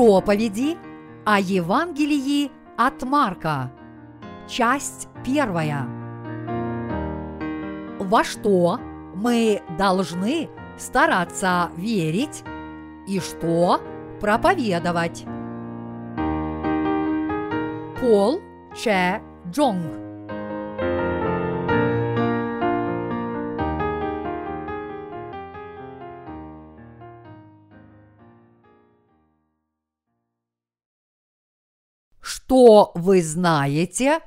Проповеди о Евангелии от Марка. Часть первая. Во что мы должны стараться верить и что проповедовать? Пол Че Джонг Что вы знаете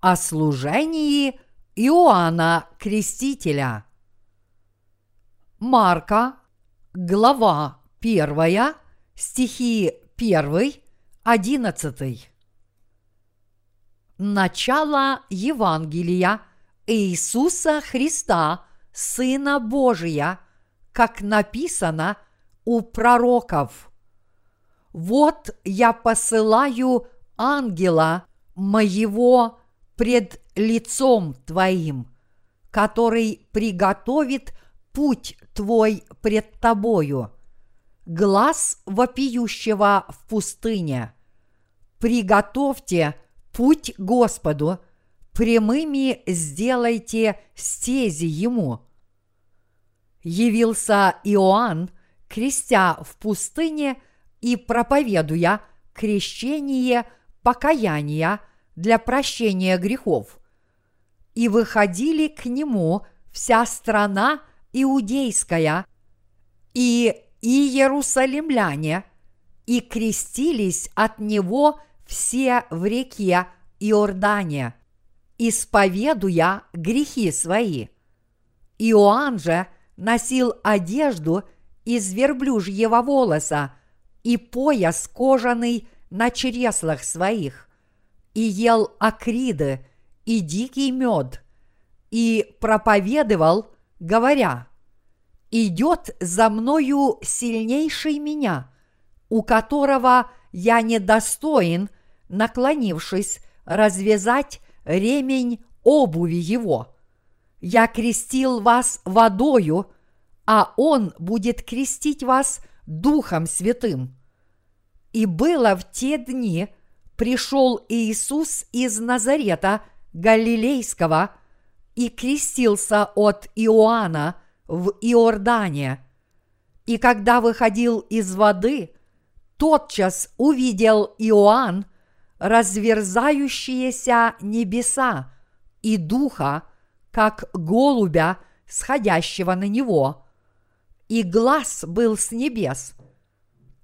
о служении Иоанна Крестителя? Марка, глава 1, стихи 1, 11. Начало Евангелия Иисуса Христа, Сына Божия, как написано у пророков. Вот я посылаю ангела моего пред лицом твоим, который приготовит путь твой пред тобою. Глаз вопиющего в пустыне. Приготовьте путь Господу, прямыми сделайте стези Ему. Явился Иоанн, крестя в пустыне и проповедуя крещение – покаяния для прощения грехов. И выходили к нему вся страна иудейская и иерусалимляне, и крестились от него все в реке Иордане, исповедуя грехи свои. Иоанн же носил одежду из верблюжьего волоса и пояс кожаный на чреслах своих, и ел акриды и дикий мед, и проповедовал, говоря, «Идет за мною сильнейший меня, у которого я недостоин, наклонившись, развязать ремень обуви его. Я крестил вас водою, а он будет крестить вас Духом Святым. И было в те дни, пришел Иисус из Назарета Галилейского и крестился от Иоанна в Иордане. И когда выходил из воды, тотчас увидел Иоанн разверзающиеся небеса и духа, как голубя, сходящего на него. И глаз был с небес –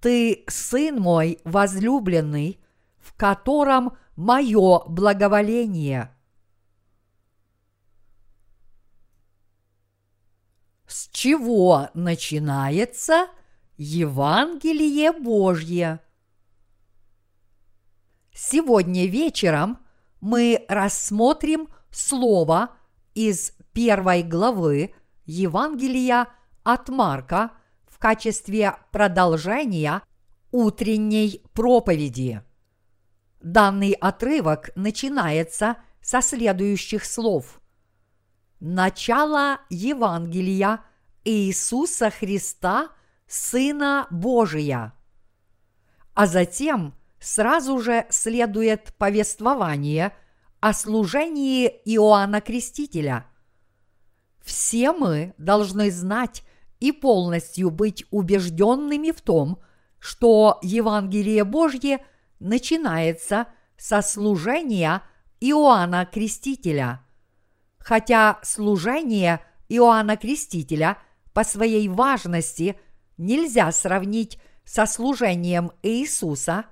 ты сын мой возлюбленный, в котором мое благоволение. С чего начинается Евангелие Божье? Сегодня вечером мы рассмотрим слово из первой главы Евангелия от Марка – качестве продолжения утренней проповеди. Данный отрывок начинается со следующих слов. Начало Евангелия Иисуса Христа, Сына Божия. А затем сразу же следует повествование о служении Иоанна Крестителя. Все мы должны знать и полностью быть убежденными в том, что Евангелие Божье начинается со служения Иоанна Крестителя. Хотя служение Иоанна Крестителя по своей важности нельзя сравнить со служением Иисуса,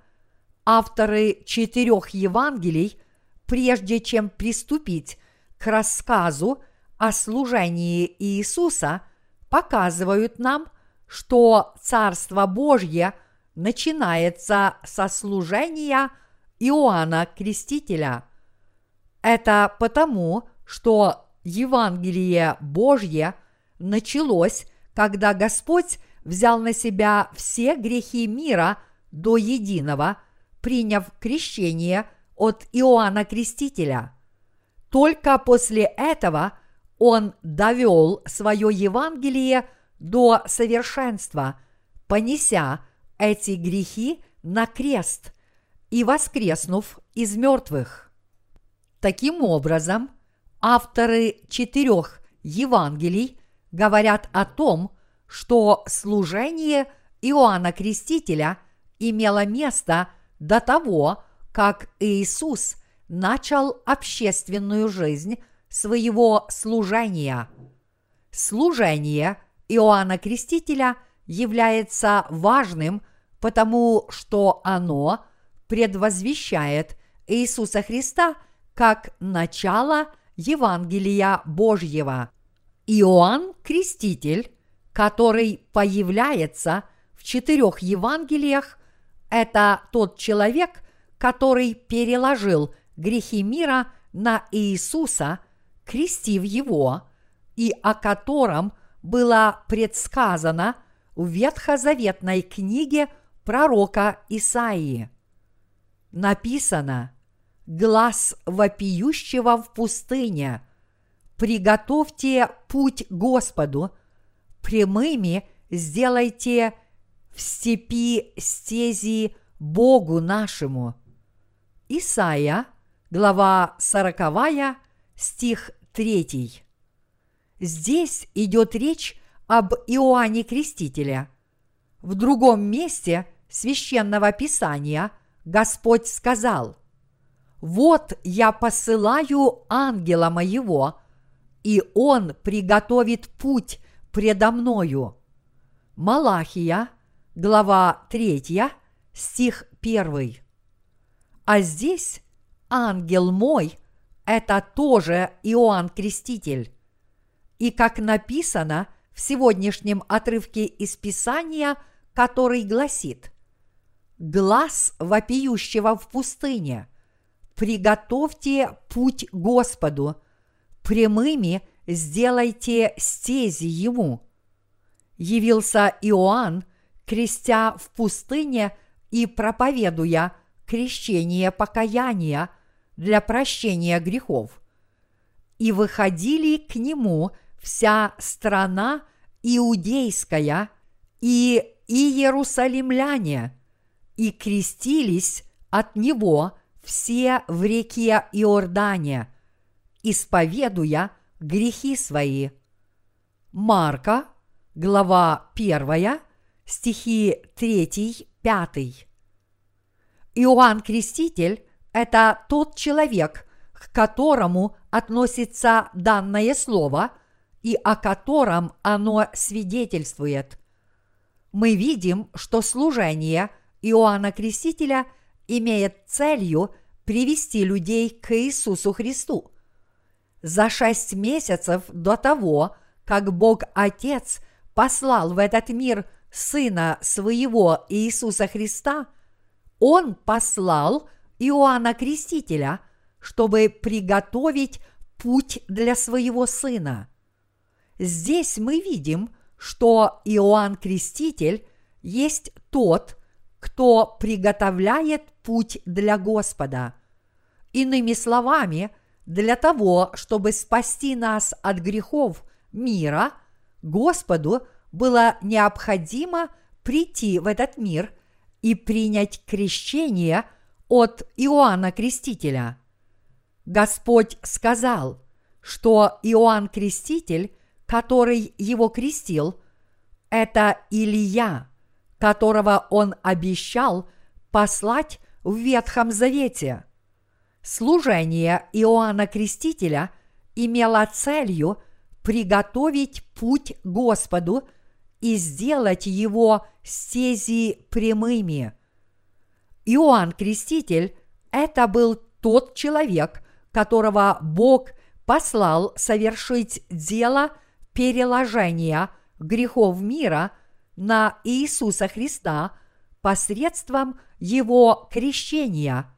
авторы четырех Евангелий, прежде чем приступить к рассказу о служении Иисуса – показывают нам, что Царство Божье начинается со служения Иоанна Крестителя. Это потому, что Евангелие Божье началось, когда Господь взял на себя все грехи мира до единого, приняв крещение от Иоанна Крестителя. Только после этого – он довел свое Евангелие до совершенства, понеся эти грехи на крест и воскреснув из мертвых. Таким образом, авторы четырех Евангелий говорят о том, что служение Иоанна Крестителя имело место до того, как Иисус начал общественную жизнь своего служения. Служение Иоанна Крестителя является важным, потому что оно предвозвещает Иисуса Христа как начало Евангелия Божьего. Иоанн Креститель, который появляется в четырех Евангелиях, это тот человек, который переложил грехи мира на Иисуса, крестив его, и о котором было предсказано в ветхозаветной книге пророка Исаии. Написано «Глаз вопиющего в пустыне, приготовьте путь Господу, прямыми сделайте в степи стези Богу нашему». Исаия, глава 40, стих 3. Здесь идет речь об Иоанне Крестителе. В другом месте священного писания Господь сказал, «Вот я посылаю ангела моего, и он приготовит путь предо мною». Малахия, глава 3, стих 1. А здесь ангел мой – это тоже Иоанн Креститель. И как написано в сегодняшнем отрывке из Писания, который гласит «Глаз вопиющего в пустыне, приготовьте путь Господу, прямыми сделайте стези Ему». Явился Иоанн, крестя в пустыне и проповедуя – крещение покаяния для прощения грехов. И выходили к нему вся страна иудейская и иерусалимляне, и крестились от него все в реке Иордане, исповедуя грехи свои. Марка, глава 1, стихи 3-5. Иоанн Креститель – это тот человек, к которому относится данное слово и о котором оно свидетельствует. Мы видим, что служение Иоанна Крестителя имеет целью привести людей к Иисусу Христу. За шесть месяцев до того, как Бог Отец послал в этот мир Сына Своего Иисуса Христа – он послал Иоанна Крестителя, чтобы приготовить путь для своего сына. Здесь мы видим, что Иоанн Креститель есть тот, кто приготовляет путь для Господа. Иными словами, для того, чтобы спасти нас от грехов мира, Господу было необходимо прийти в этот мир и принять крещение от Иоанна Крестителя. Господь сказал, что Иоанн Креститель, который его крестил, это Илия, которого он обещал послать в Ветхом Завете. Служение Иоанна Крестителя имело целью приготовить путь Господу и сделать его стези прямыми. Иоанн Креститель – это был тот человек, которого Бог послал совершить дело переложения грехов мира на Иисуса Христа посредством его крещения.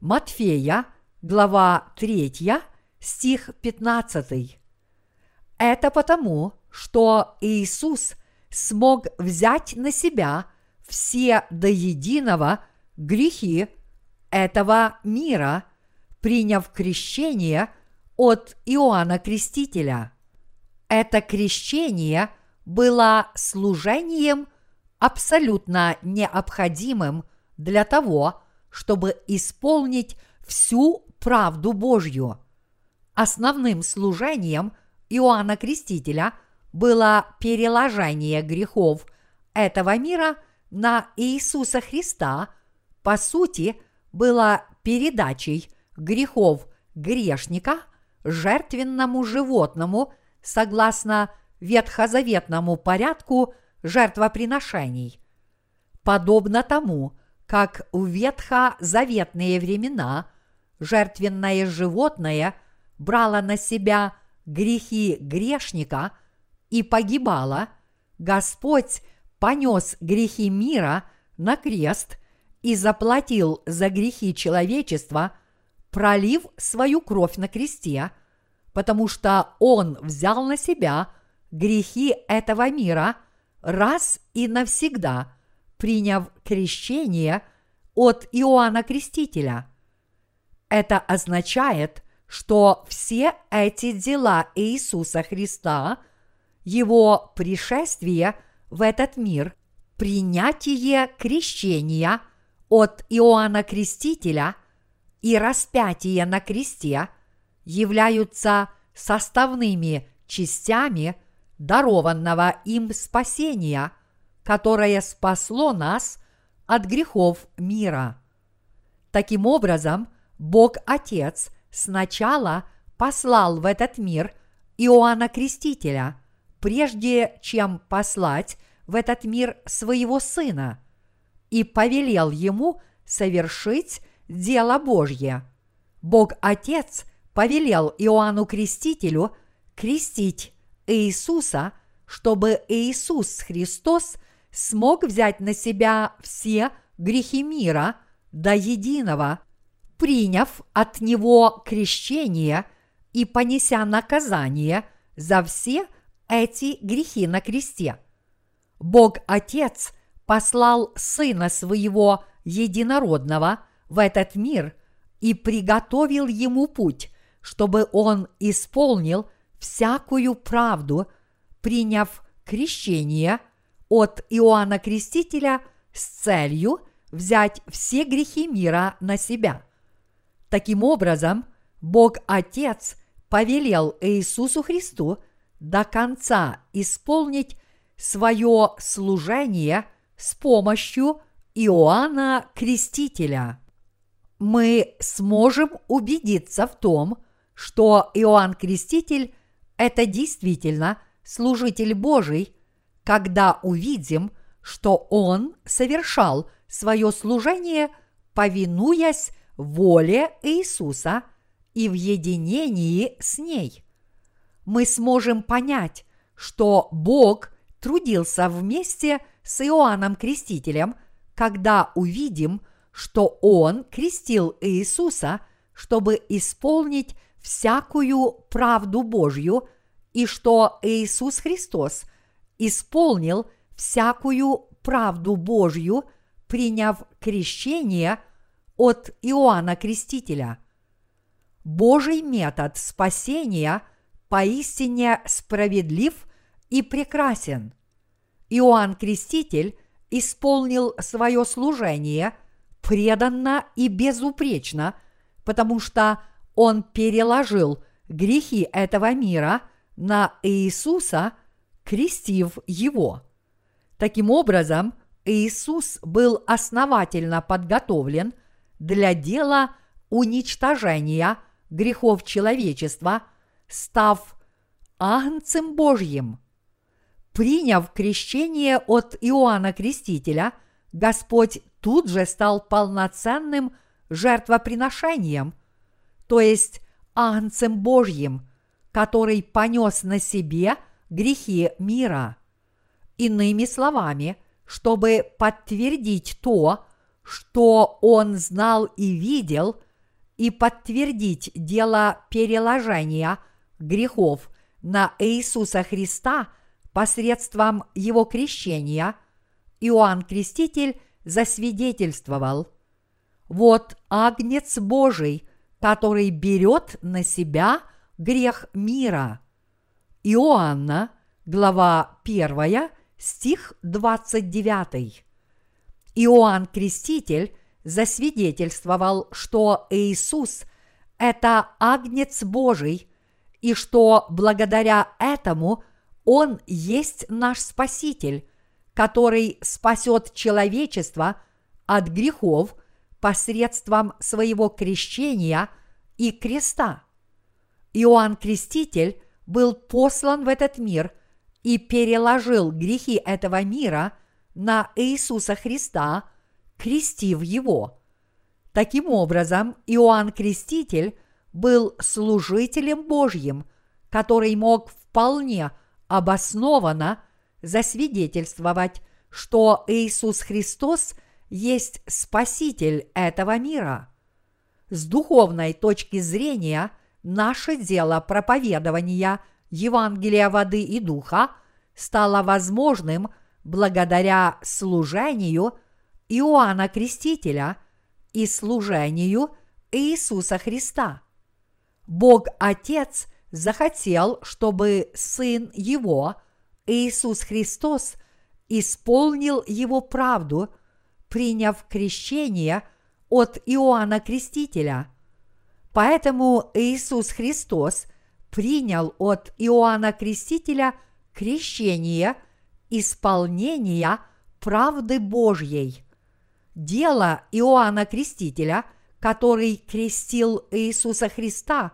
Матфея, глава 3, стих 15. Это потому, что Иисус смог взять на себя все до единого грехи этого мира, приняв крещение от Иоанна Крестителя. Это крещение было служением абсолютно необходимым для того, чтобы исполнить всю правду Божью. Основным служением Иоанна Крестителя было переложение грехов этого мира на Иисуса Христа, по сути, было передачей грехов грешника жертвенному животному согласно ветхозаветному порядку жертвоприношений. Подобно тому, как в ветхозаветные времена жертвенное животное брало на себя грехи грешника и погибало, Господь понес грехи мира на крест и заплатил за грехи человечества, пролив свою кровь на кресте, потому что Он взял на себя грехи этого мира раз и навсегда, приняв крещение от Иоанна Крестителя. Это означает, что все эти дела Иисуса Христа, Его пришествие в этот мир, принятие крещения от Иоанна Крестителя и распятие на кресте являются составными частями дарованного им спасения, которое спасло нас от грехов мира. Таким образом, Бог Отец сначала послал в этот мир Иоанна Крестителя, прежде чем послать в этот мир своего Сына, и повелел ему совершить дело Божье. Бог Отец повелел Иоанну Крестителю крестить Иисуса, чтобы Иисус Христос смог взять на себя все грехи мира до единого, приняв от Него крещение и понеся наказание за все эти грехи на кресте. Бог Отец послал Сына Своего Единородного в этот мир и приготовил Ему путь, чтобы Он исполнил всякую правду, приняв крещение от Иоанна Крестителя с целью взять все грехи мира на себя. Таким образом, Бог Отец повелел Иисусу Христу до конца исполнить свое служение с помощью Иоанна Крестителя. Мы сможем убедиться в том, что Иоанн Креститель – это действительно служитель Божий, когда увидим, что он совершал свое служение, повинуясь воле Иисуса и в единении с ней. Мы сможем понять, что Бог трудился вместе с Иоанном Крестителем, когда увидим, что Он крестил Иисуса, чтобы исполнить всякую правду Божью, и что Иисус Христос исполнил всякую правду Божью, приняв крещение от Иоанна Крестителя. Божий метод спасения поистине справедлив и прекрасен. Иоанн Креститель исполнил свое служение преданно и безупречно, потому что он переложил грехи этого мира на Иисуса, крестив его. Таким образом, Иисус был основательно подготовлен для дела уничтожения грехов человечества, став Агнцем Божьим – Приняв крещение от Иоанна Крестителя, Господь тут же стал полноценным жертвоприношением, то есть Агнцем Божьим, который понес на себе грехи мира. Иными словами, чтобы подтвердить то, что он знал и видел, и подтвердить дело переложения грехов на Иисуса Христа – посредством его крещения Иоанн Креститель засвидетельствовал «Вот Агнец Божий, который берет на себя грех мира». Иоанна, глава 1, стих 29. Иоанн Креститель засвидетельствовал, что Иисус – это Агнец Божий, и что благодаря этому Он есть наш Спаситель, который спасет человечество от грехов посредством своего крещения и креста. Иоанн Креститель был послан в этот мир и переложил грехи этого мира на Иисуса Христа, крестив его. Таким образом, Иоанн Креститель был служителем Божьим, который мог вполне обоснованно засвидетельствовать, что Иисус Христос есть Спаситель этого мира. С духовной точки зрения – наше дело проповедования Евангелия воды и духа стало возможным благодаря служению Иоанна Крестителя и служению Иисуса Христа. Бог Отец захотел, чтобы Сын Его, Иисус Христос, исполнил Его правду, приняв крещение от Иоанна Крестителя – Поэтому Иисус Христос принял от Иоанна Крестителя крещение исполнения правды Божьей. Дело Иоанна Крестителя, который крестил Иисуса Христа,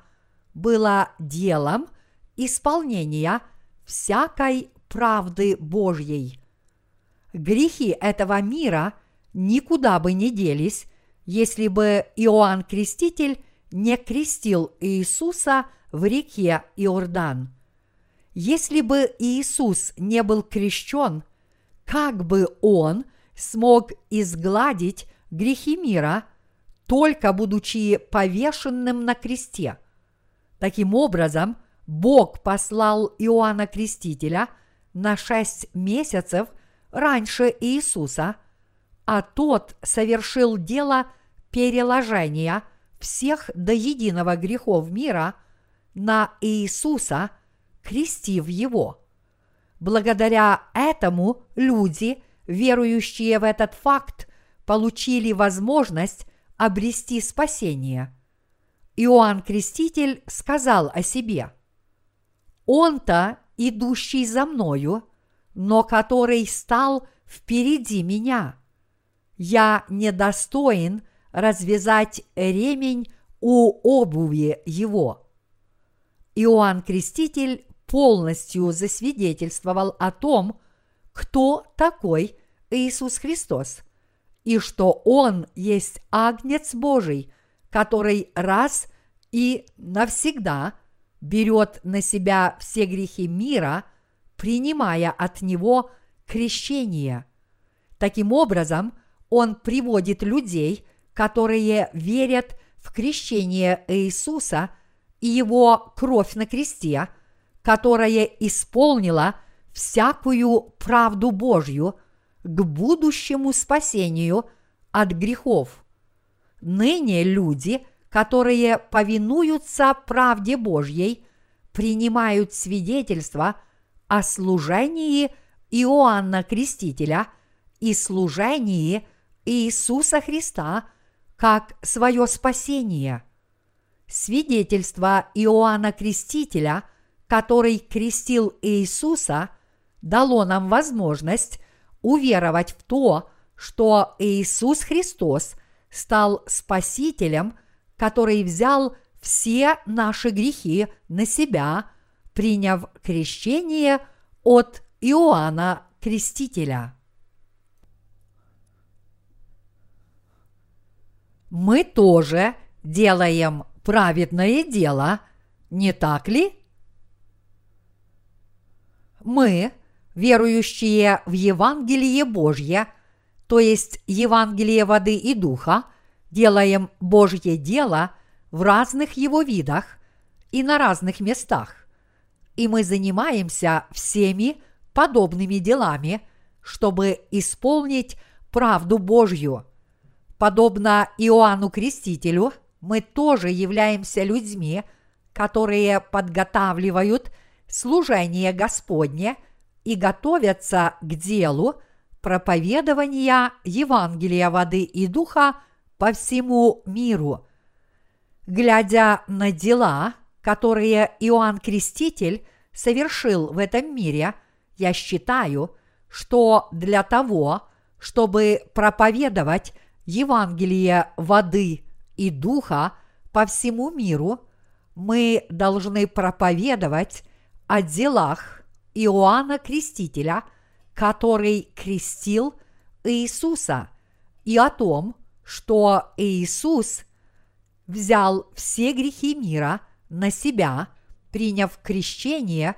было делом исполнения всякой правды Божьей. Грехи этого мира никуда бы не делись, если бы Иоанн Креститель не крестил Иисуса в реке Иордан. Если бы Иисус не был крещен, как бы он смог изгладить грехи мира, только будучи повешенным на кресте? Таким образом, Бог послал Иоанна Крестителя на шесть месяцев раньше Иисуса, а тот совершил дело переложения – всех до единого грехов мира на Иисуса, крестив его. Благодаря этому люди, верующие в этот факт, получили возможность обрести спасение. Иоанн Креститель сказал о себе, «Он-то, идущий за мною, но который стал впереди меня. Я недостоин развязать ремень у обуви его. Иоанн Креститель полностью засвидетельствовал о том, кто такой Иисус Христос, и что Он есть Агнец Божий, который раз и навсегда берет на себя все грехи мира, принимая от Него крещение. Таким образом, Он приводит людей которые верят в крещение Иисуса и Его кровь на кресте, которая исполнила всякую правду Божью к будущему спасению от грехов. Ныне люди, которые повинуются правде Божьей, принимают свидетельство о служении Иоанна Крестителя и служении Иисуса Христа – как свое спасение. Свидетельство Иоанна Крестителя, который крестил Иисуса, дало нам возможность уверовать в то, что Иисус Христос стал Спасителем, который взял все наши грехи на себя, приняв крещение от Иоанна Крестителя. мы тоже делаем праведное дело, не так ли? Мы, верующие в Евангелие Божье, то есть Евангелие воды и духа, делаем Божье дело в разных его видах и на разных местах. И мы занимаемся всеми подобными делами, чтобы исполнить правду Божью – Подобно Иоанну Крестителю, мы тоже являемся людьми, которые подготавливают служение Господне и готовятся к делу, проповедования Евангелия воды и духа по всему миру. Глядя на дела, которые Иоанн Креститель совершил в этом мире, я считаю, что для того, чтобы проповедовать Евангелие воды и духа по всему миру, мы должны проповедовать о делах Иоанна Крестителя, который крестил Иисуса, и о том, что Иисус взял все грехи мира на себя, приняв крещение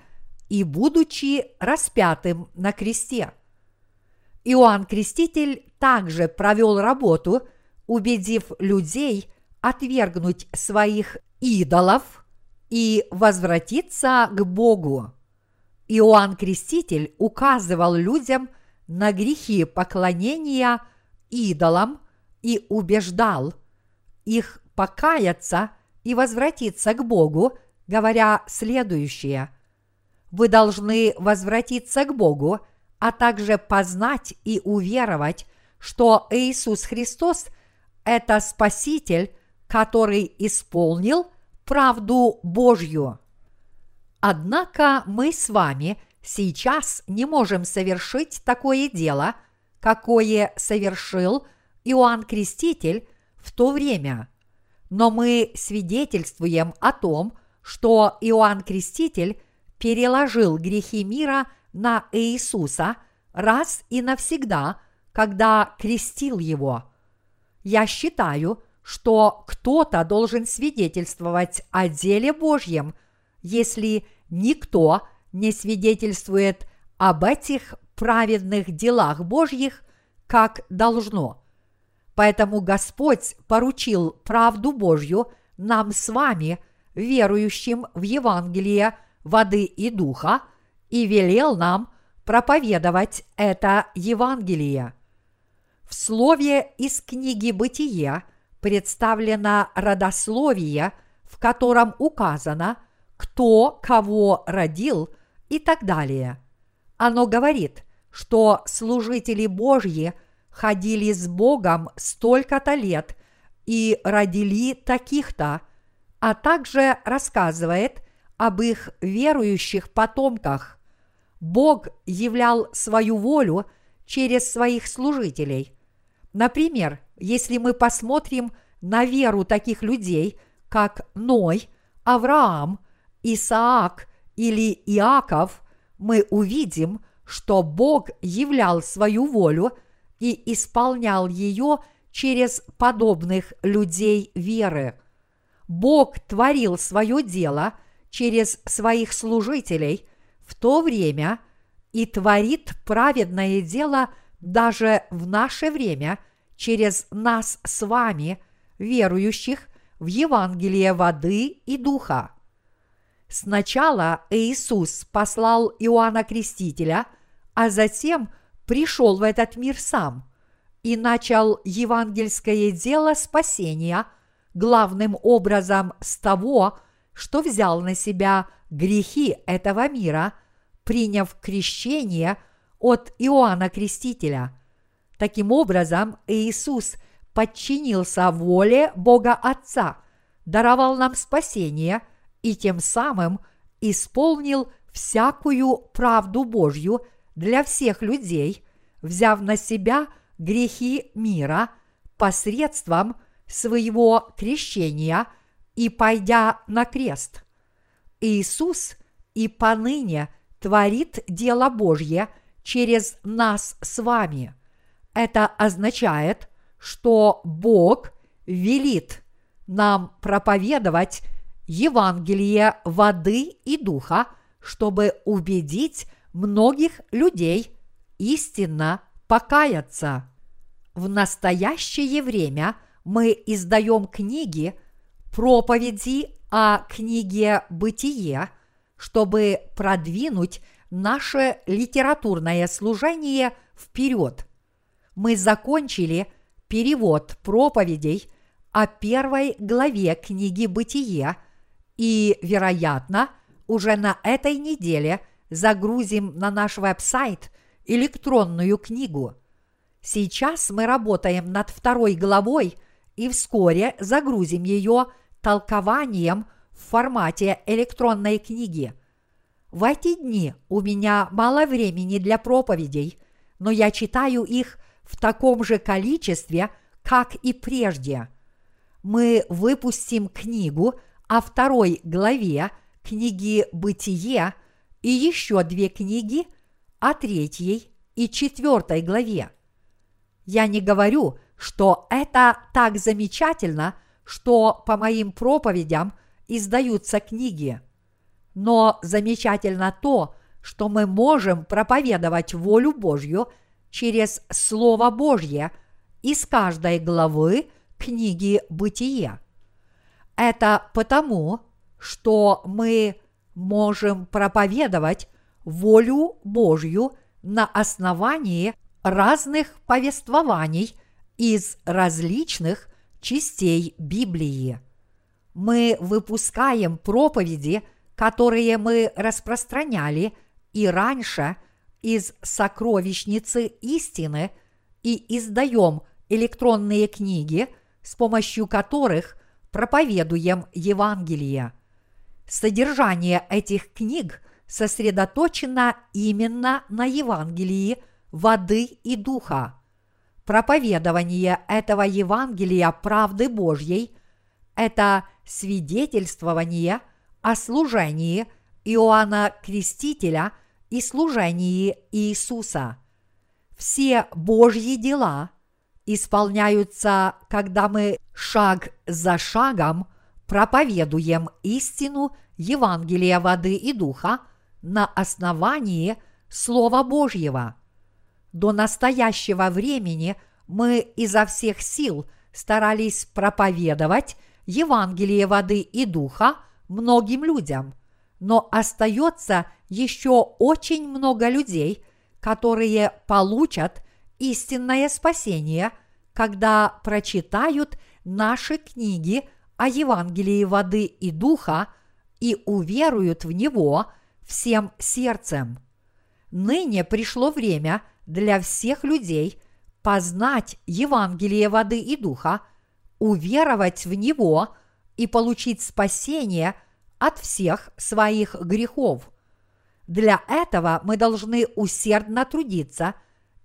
и будучи распятым на кресте. Иоанн Креститель также провел работу, убедив людей отвергнуть своих идолов и возвратиться к Богу. Иоанн Креститель указывал людям на грехи поклонения идолам и убеждал их покаяться и возвратиться к Богу, говоря следующее. Вы должны возвратиться к Богу, а также познать и уверовать, что Иисус Христос – это Спаситель, который исполнил правду Божью. Однако мы с вами сейчас не можем совершить такое дело, какое совершил Иоанн Креститель в то время. Но мы свидетельствуем о том, что Иоанн Креститель переложил грехи мира на Иисуса раз и навсегда, когда крестил его. Я считаю, что кто-то должен свидетельствовать о деле Божьем, если никто не свидетельствует об этих праведных делах Божьих, как должно. Поэтому Господь поручил правду Божью нам с вами, верующим в Евангелие воды и духа, и велел нам проповедовать это Евангелие. В слове из книги «Бытие» представлено родословие, в котором указано, кто кого родил и так далее. Оно говорит, что служители Божьи ходили с Богом столько-то лет и родили таких-то, а также рассказывает об их верующих потомках. Бог являл свою волю через своих служителей. Например, если мы посмотрим на веру таких людей, как Ной, Авраам, Исаак или Иаков, мы увидим, что Бог являл свою волю и исполнял ее через подобных людей веры. Бог творил свое дело через своих служителей в то время и творит праведное дело даже в наше время – через нас с вами, верующих в Евангелие воды и духа. Сначала Иисус послал Иоанна Крестителя, а затем пришел в этот мир сам и начал евангельское дело спасения главным образом с того, что взял на себя грехи этого мира, приняв крещение от Иоанна Крестителя – Таким образом, Иисус подчинился воле Бога Отца, даровал нам спасение и тем самым исполнил всякую правду Божью для всех людей, взяв на себя грехи мира посредством своего крещения и пойдя на крест. Иисус и поныне творит дело Божье через нас с вами – это означает, что Бог велит нам проповедовать Евангелие воды и духа, чтобы убедить многих людей истинно покаяться. В настоящее время мы издаем книги, проповеди о книге «Бытие», чтобы продвинуть наше литературное служение вперед – мы закончили перевод проповедей о первой главе книги «Бытие» и, вероятно, уже на этой неделе загрузим на наш веб-сайт электронную книгу. Сейчас мы работаем над второй главой и вскоре загрузим ее толкованием в формате электронной книги. В эти дни у меня мало времени для проповедей, но я читаю их в таком же количестве, как и прежде. Мы выпустим книгу о второй главе книги «Бытие» и еще две книги о третьей и четвертой главе. Я не говорю, что это так замечательно, что по моим проповедям издаются книги. Но замечательно то, что мы можем проповедовать волю Божью через Слово Божье из каждой главы книги «Бытие». Это потому, что мы можем проповедовать волю Божью на основании разных повествований из различных частей Библии. Мы выпускаем проповеди, которые мы распространяли и раньше из сокровищницы истины и издаем электронные книги, с помощью которых проповедуем Евангелие. Содержание этих книг сосредоточено именно на Евангелии воды и духа. Проповедование этого Евангелия правды Божьей – это свидетельствование о служении Иоанна Крестителя и служении Иисуса. Все Божьи дела исполняются, когда мы шаг за шагом проповедуем истину Евангелия воды и духа на основании Слова Божьего. До настоящего времени мы изо всех сил старались проповедовать Евангелие воды и духа многим людям, но остается еще очень много людей, которые получат истинное спасение, когда прочитают наши книги о Евангелии воды и духа и уверуют в него всем сердцем. Ныне пришло время для всех людей познать Евангелие воды и духа, уверовать в него и получить спасение от всех своих грехов. Для этого мы должны усердно трудиться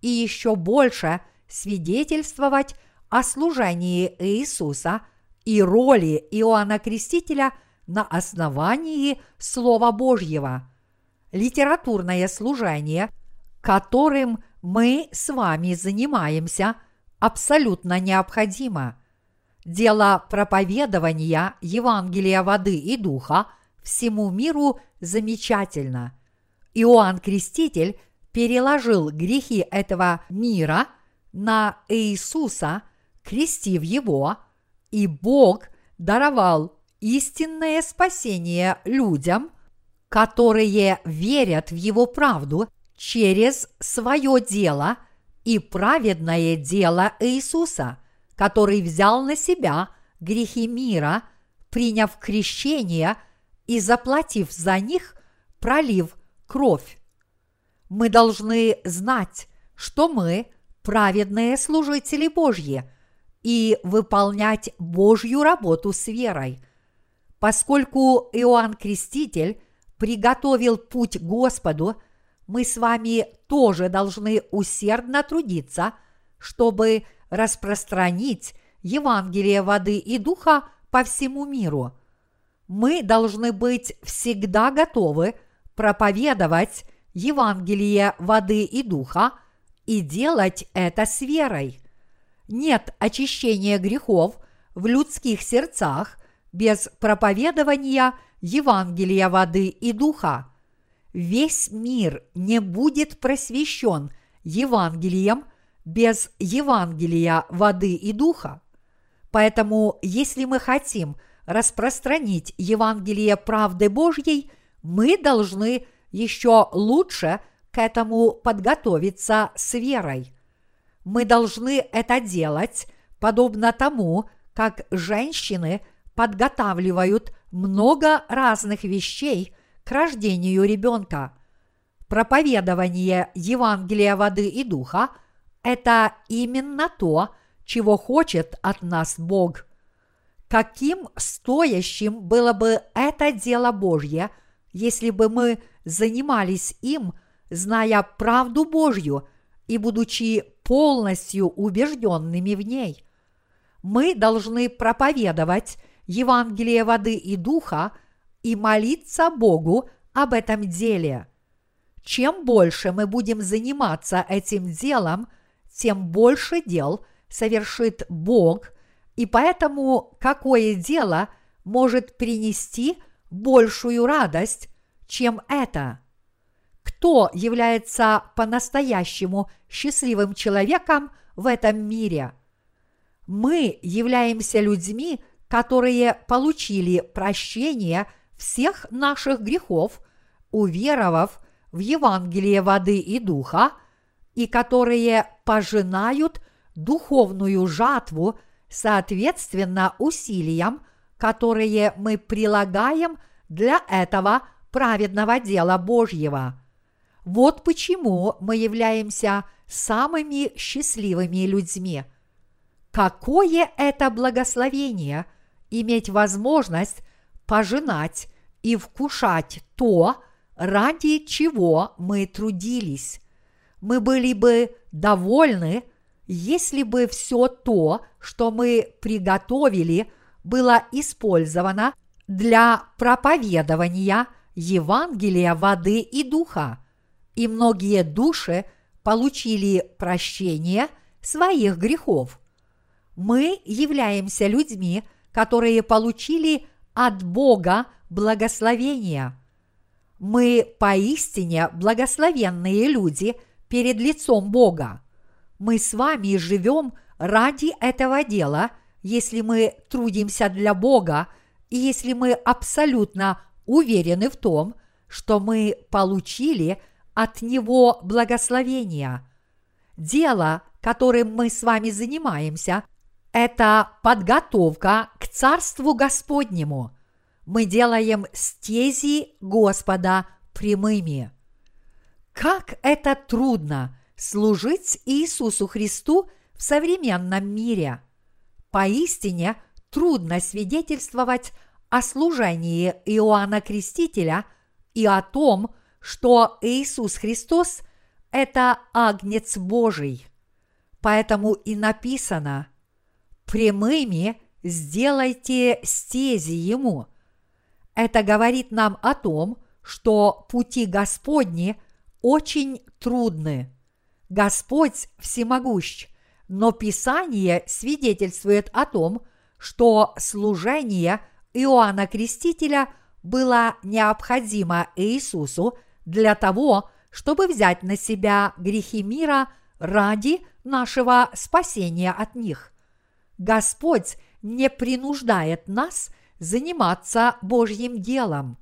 и еще больше свидетельствовать о служении Иисуса и роли Иоанна Крестителя на основании Слова Божьего. Литературное служение, которым мы с вами занимаемся, абсолютно необходимо. Дело проповедования Евангелия воды и духа всему миру замечательно. Иоанн Креститель переложил грехи этого мира на Иисуса, крестив его, и Бог даровал истинное спасение людям, которые верят в Его правду через свое дело и праведное дело Иисуса, который взял на себя грехи мира, приняв крещение и заплатив за них, пролив кровь мы должны знать, что мы праведные служители Божьи и выполнять Божью работу с верой. Поскольку Иоанн Креститель приготовил путь Господу, мы с вами тоже должны усердно трудиться, чтобы распространить Евангелие воды и духа по всему миру. Мы должны быть всегда готовы проповедовать Евангелие воды и духа и делать это с верой. Нет очищения грехов в людских сердцах без проповедования Евангелия воды и духа. Весь мир не будет просвещен Евангелием без Евангелия воды и духа. Поэтому, если мы хотим распространить Евангелие правды Божьей, мы должны – еще лучше к этому подготовиться с верой. Мы должны это делать подобно тому, как женщины подготавливают много разных вещей к рождению ребенка. проповедование Евангелия воды и духа – это именно то, чего хочет от нас Бог. Каким стоящим было бы это дело Божье, если бы мы занимались им, зная правду Божью и будучи полностью убежденными в ней. Мы должны проповедовать Евангелие воды и духа и молиться Богу об этом деле. Чем больше мы будем заниматься этим делом, тем больше дел совершит Бог, и поэтому какое дело может принести большую радость, чем это? Кто является по-настоящему счастливым человеком в этом мире? Мы являемся людьми, которые получили прощение всех наших грехов, уверовав в Евангелие воды и духа, и которые пожинают духовную жатву соответственно усилиям, которые мы прилагаем для этого праведного дела Божьего. Вот почему мы являемся самыми счастливыми людьми. Какое это благословение иметь возможность пожинать и вкушать то, ради чего мы трудились. Мы были бы довольны, если бы все то, что мы приготовили, было использовано для проповедования Евангелия воды и духа, и многие души получили прощение своих грехов. Мы являемся людьми, которые получили от Бога благословения – мы поистине благословенные люди перед лицом Бога. Мы с вами живем ради этого дела, если мы трудимся для Бога и если мы абсолютно уверены в том, что мы получили от Него благословение. Дело, которым мы с вами занимаемся, это подготовка к Царству Господнему – мы делаем стези Господа прямыми. Как это трудно служить Иисусу Христу в современном мире. Поистине трудно свидетельствовать о служении Иоанна Крестителя и о том, что Иисус Христос – это Агнец Божий. Поэтому и написано «Прямыми сделайте стези Ему», это говорит нам о том, что пути Господни очень трудны. Господь всемогущ, но Писание свидетельствует о том, что служение Иоанна Крестителя было необходимо Иисусу для того, чтобы взять на себя грехи мира ради нашего спасения от них. Господь не принуждает нас заниматься Божьим делом.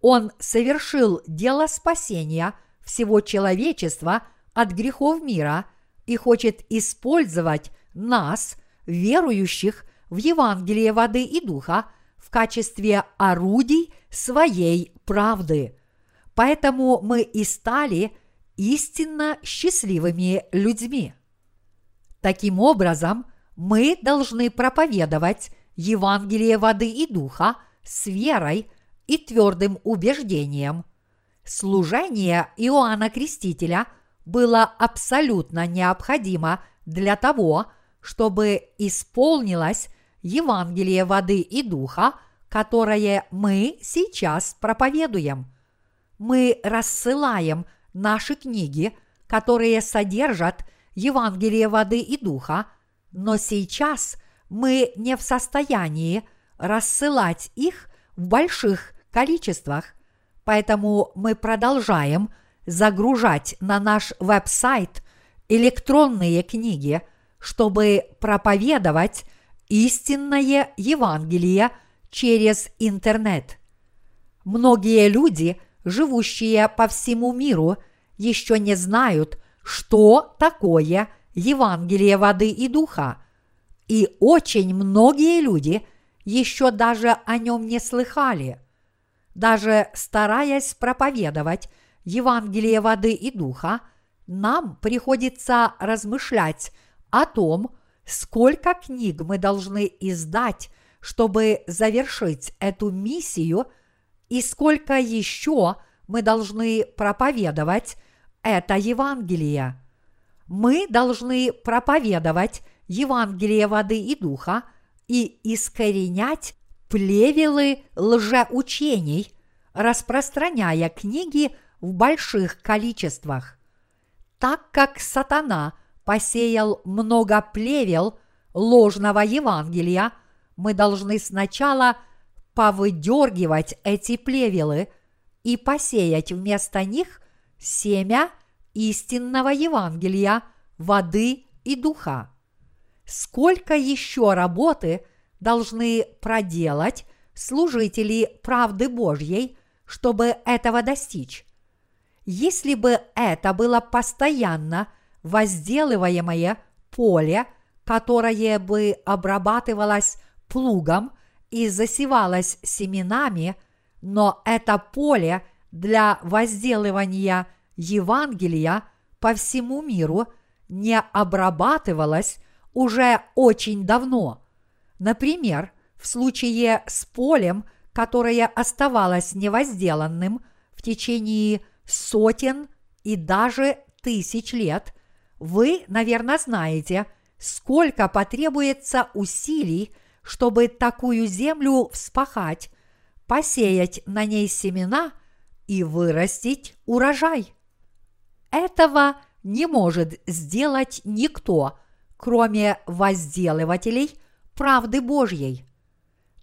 Он совершил дело спасения всего человечества от грехов мира и хочет использовать нас, верующих в Евангелие воды и духа, в качестве орудий своей правды. Поэтому мы и стали истинно счастливыми людьми. Таким образом, мы должны проповедовать Евангелие воды и духа с верой и твердым убеждением. Служение Иоанна Крестителя было абсолютно необходимо для того, чтобы исполнилось Евангелие воды и духа, которое мы сейчас проповедуем. Мы рассылаем наши книги, которые содержат Евангелие воды и духа, но сейчас – мы не в состоянии рассылать их в больших количествах, поэтому мы продолжаем загружать на наш веб-сайт электронные книги, чтобы проповедовать истинное Евангелие через интернет. Многие люди, живущие по всему миру, еще не знают, что такое Евангелие воды и духа – и очень многие люди еще даже о нем не слыхали. Даже стараясь проповедовать Евангелие воды и духа, нам приходится размышлять о том, сколько книг мы должны издать, чтобы завершить эту миссию, и сколько еще мы должны проповедовать это Евангелие. Мы должны проповедовать Евангелие воды и духа и искоренять плевелы лжеучений, распространяя книги в больших количествах. Так как сатана посеял много плевел ложного Евангелия, мы должны сначала повыдергивать эти плевелы и посеять вместо них семя истинного Евангелия, воды и духа. Сколько еще работы должны проделать служители правды Божьей, чтобы этого достичь? Если бы это было постоянно возделываемое поле, которое бы обрабатывалось плугом и засевалось семенами, но это поле для возделывания Евангелия по всему миру не обрабатывалось уже очень давно. Например, в случае с полем, которое оставалось невозделанным в течение сотен и даже тысяч лет, вы, наверное, знаете, сколько потребуется усилий, чтобы такую землю вспахать, посеять на ней семена и вырастить урожай. Этого не может сделать никто, кроме возделывателей правды Божьей.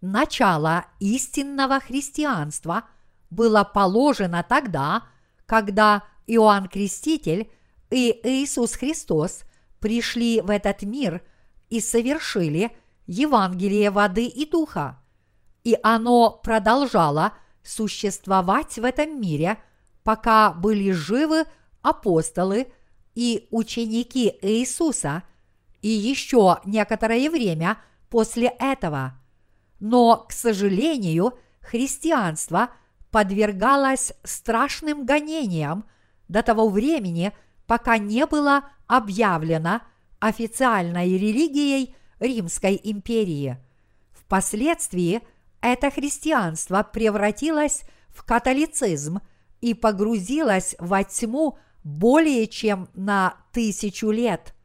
Начало истинного христианства было положено тогда, когда Иоанн Креститель и Иисус Христос пришли в этот мир и совершили Евангелие воды и духа, и оно продолжало существовать в этом мире, пока были живы апостолы и ученики Иисуса, и еще некоторое время после этого. Но, к сожалению, христианство подвергалось страшным гонениям до того времени, пока не было объявлено официальной религией Римской империи. Впоследствии это христианство превратилось в католицизм и погрузилось во тьму более чем на тысячу лет.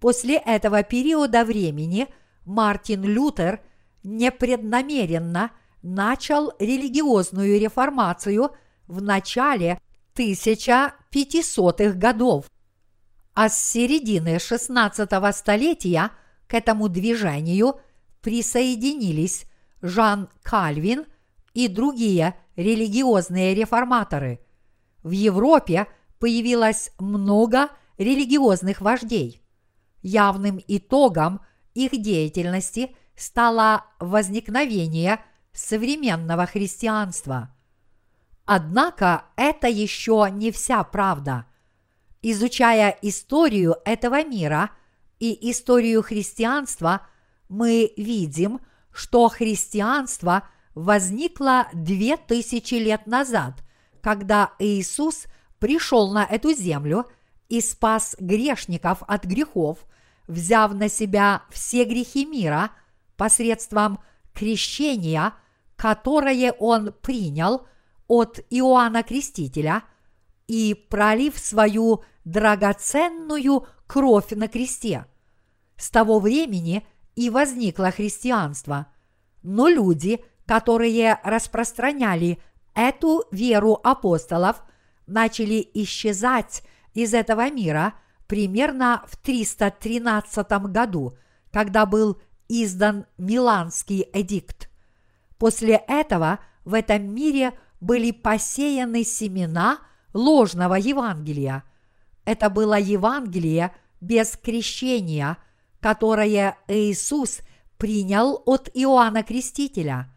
После этого периода времени Мартин Лютер непреднамеренно начал религиозную реформацию в начале 1500-х годов. А с середины 16 столетия к этому движению присоединились Жан Кальвин и другие религиозные реформаторы. В Европе появилось много религиозных вождей. Явным итогом их деятельности стало возникновение современного христианства. Однако это еще не вся правда. Изучая историю этого мира и историю христианства, мы видим, что христианство возникло две тысячи лет назад, когда Иисус пришел на эту землю и спас грешников от грехов, взяв на себя все грехи мира посредством крещения, которое он принял – от Иоанна Крестителя и пролив свою драгоценную кровь на кресте. С того времени и возникло христианство. Но люди, которые распространяли эту веру апостолов, начали исчезать из этого мира примерно в 313 году, когда был издан Миланский эдикт. После этого в этом мире – были посеяны семена ложного Евангелия. Это было Евангелие без крещения, которое Иисус принял от Иоанна Крестителя.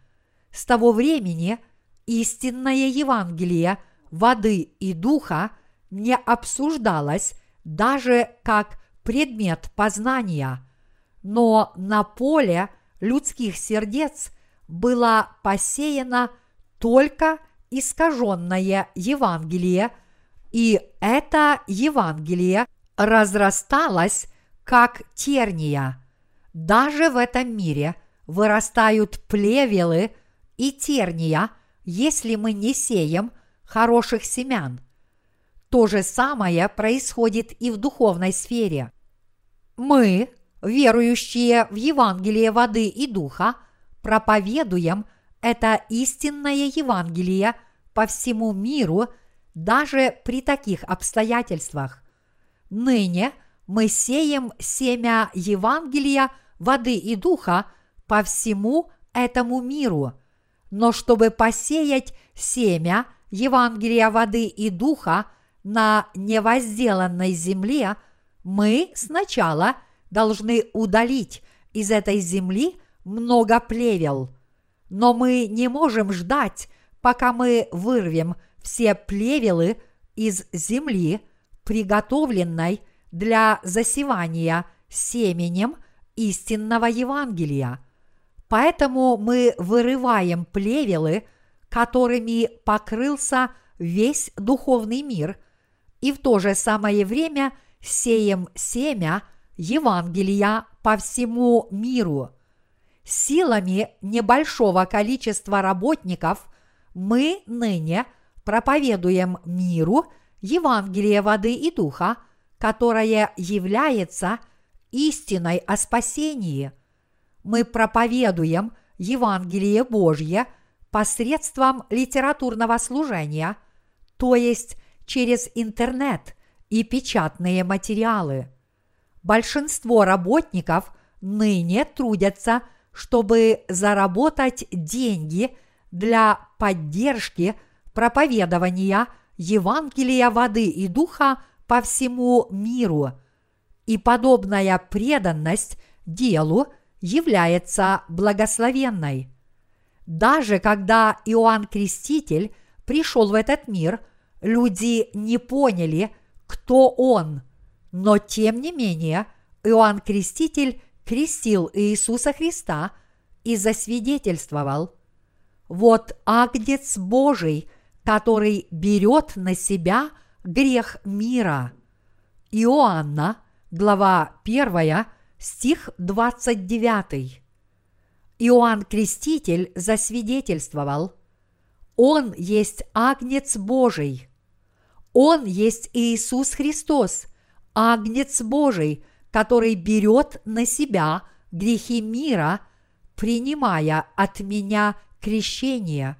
С того времени истинное Евангелие воды и духа не обсуждалось даже как предмет познания, но на поле людских сердец было посеяно только искаженное Евангелие, И это Евангелие разрасталось, как терния. Даже в этом мире вырастают плевелы и терния, если мы не сеем хороших семян. То же самое происходит и в духовной сфере. Мы, верующие в Евангелие воды и духа, проповедуем это истинное Евангелие по всему миру даже при таких обстоятельствах. Ныне мы сеем семя Евангелия воды и духа по всему этому миру. Но чтобы посеять семя Евангелия воды и духа на невозделанной земле, мы сначала должны удалить из этой земли много плевел. Но мы не можем ждать, пока мы вырвем все плевелы из земли, приготовленной для засевания семенем истинного Евангелия. Поэтому мы вырываем плевелы, которыми покрылся весь духовный мир, и в то же самое время сеем семя Евангелия по всему миру. Силами небольшого количества работников мы ныне проповедуем миру Евангелие воды и духа, которое является истиной о спасении. Мы проповедуем Евангелие Божье посредством литературного служения, то есть через интернет и печатные материалы. Большинство работников ныне трудятся, чтобы заработать деньги для поддержки проповедования Евангелия воды и духа по всему миру. И подобная преданность делу является благословенной. Даже когда Иоанн Креститель пришел в этот мир, люди не поняли, кто он. Но тем не менее, Иоанн Креститель крестил Иисуса Христа и засвидетельствовал. Вот Агнец Божий, который берет на себя грех мира. Иоанна, глава 1, стих 29. Иоанн Креститель засвидетельствовал, Он есть Агнец Божий, Он есть Иисус Христос, Агнец Божий, который берет на себя грехи мира, принимая от меня крещение.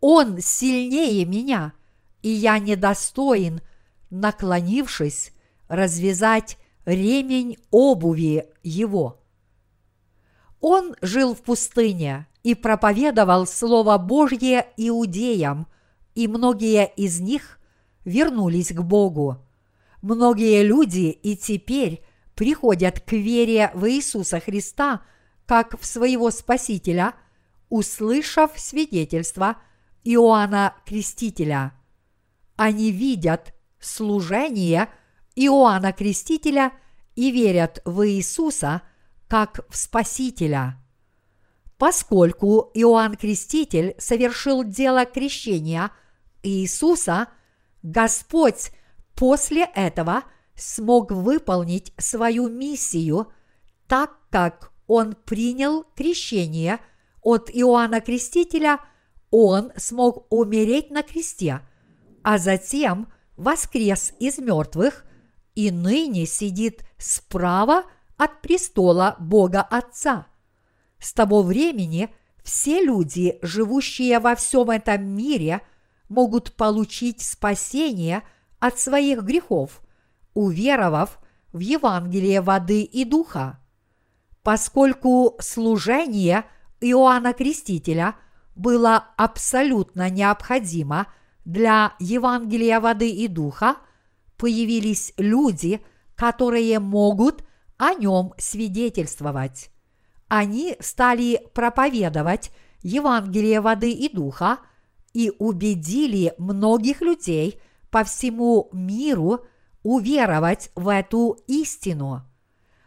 Он сильнее меня, и я недостоин, наклонившись, развязать ремень обуви его. Он жил в пустыне и проповедовал Слово Божье иудеям, и многие из них вернулись к Богу. Многие люди и теперь приходят к вере в Иисуса Христа как в своего Спасителя, услышав свидетельство Иоанна Крестителя. Они видят служение Иоанна Крестителя и верят в Иисуса – как в Спасителя. Поскольку Иоанн Креститель совершил дело крещения Иисуса, Господь после этого смог выполнить свою миссию, так как он принял крещение от Иоанна Крестителя, он смог умереть на кресте, а затем воскрес из мертвых и ныне сидит справа от престола Бога Отца. С того времени все люди, живущие во всем этом мире, могут получить спасение от своих грехов, уверовав в Евангелие воды и духа. Поскольку служение Иоанна Крестителя было абсолютно необходимо для Евангелия воды и духа, появились люди, которые могут о нем свидетельствовать. Они стали проповедовать Евангелие воды и духа и убедили многих людей по всему миру уверовать в эту истину.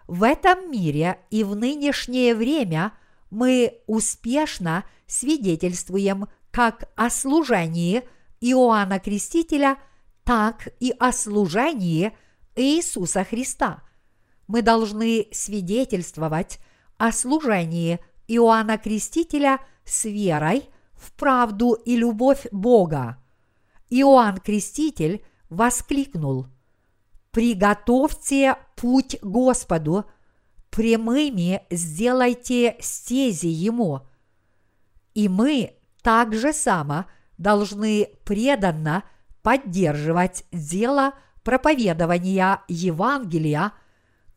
В этом мире и в нынешнее время мы успешно свидетельствуем как о служении Иоанна Крестителя, так и о служении Иисуса Христа. Мы должны свидетельствовать о служении Иоанна Крестителя с верой в правду и любовь Бога. Иоанн Креститель воскликнул «Приготовьте путь Господу, прямыми сделайте стези Ему». И мы так же само должны преданно поддерживать дело проповедования Евангелия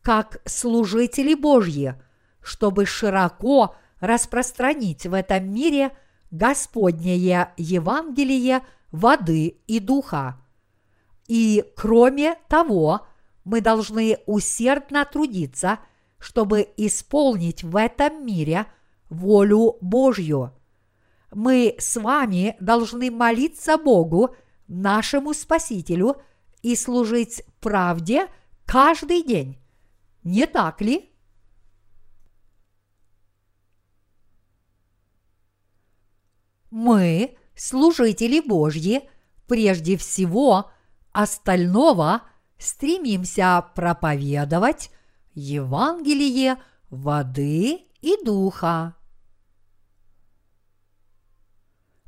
как служители Божьи, чтобы широко распространить в этом мире Господнее Евангелие воды и духа. И кроме того, мы должны усердно трудиться, чтобы исполнить в этом мире волю Божью. Мы с вами должны молиться Богу, нашему Спасителю, и служить правде каждый день. Не так ли? Мы, служители Божьи, прежде всего остального стремимся проповедовать Евангелие воды и духа.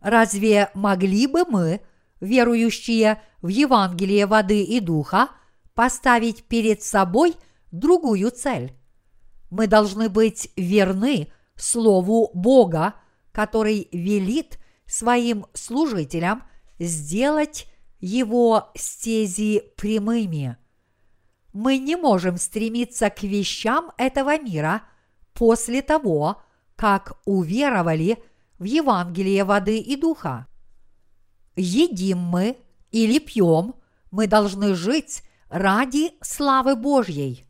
Разве могли бы мы, верующие в Евангелие воды и духа, поставить перед собой другую цель? Мы должны быть верны Слову Бога, который велит своим служителям сделать его стези прямыми. Мы не можем стремиться к вещам этого мира после того, как уверовали в Евангелие воды и духа. Едим мы или пьем, мы должны жить ради славы Божьей.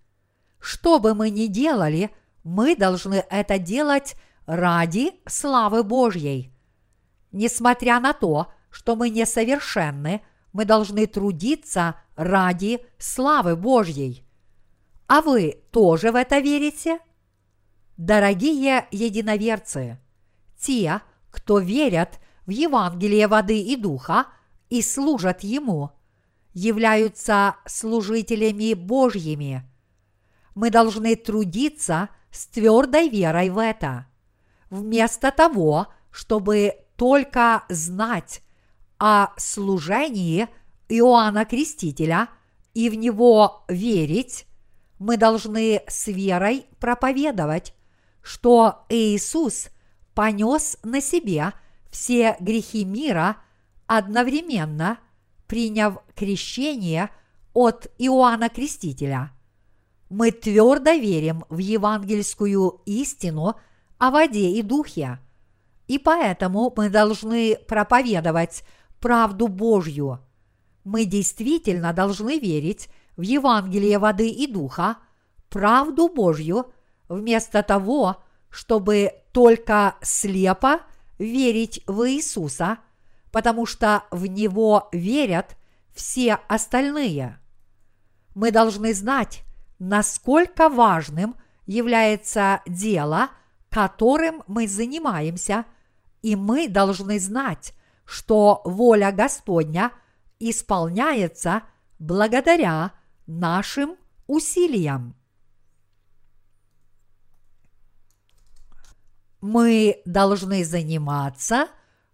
Что бы мы ни делали, мы должны это делать ради славы Божьей. Несмотря на то, что мы несовершенны, мы должны трудиться ради славы Божьей. А вы тоже в это верите? Дорогие единоверцы, те, кто верят в Евангелие воды и духа и служат Ему, являются служителями Божьими. Мы должны трудиться с твердой верой в это. Вместо того, чтобы только знать о служении Иоанна Крестителя и в него верить, мы должны с верой проповедовать, что Иисус понес на себе все грехи мира одновременно, приняв крещение от Иоанна Крестителя. Мы твердо верим в евангельскую истину о воде и духе – и поэтому мы должны проповедовать правду Божью. Мы действительно должны верить в Евангелие воды и духа, правду Божью, вместо того, чтобы только слепо верить в Иисуса, потому что в Него верят все остальные. Мы должны знать, насколько важным является дело, которым мы занимаемся – и мы должны знать, что воля Господня исполняется благодаря нашим усилиям. Мы должны заниматься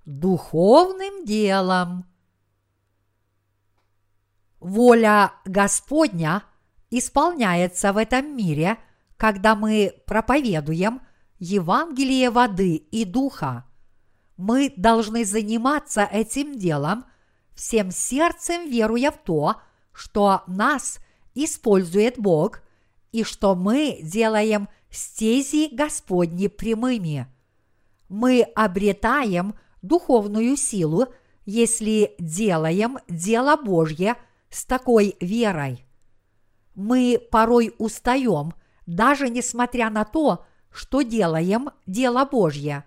духовным делом. Воля Господня исполняется в этом мире, когда мы проповедуем Евангелие воды и духа мы должны заниматься этим делом, всем сердцем веруя в то, что нас использует Бог и что мы делаем стези Господни прямыми. Мы обретаем духовную силу, если делаем дело Божье с такой верой. Мы порой устаем, даже несмотря на то, что делаем дело Божье –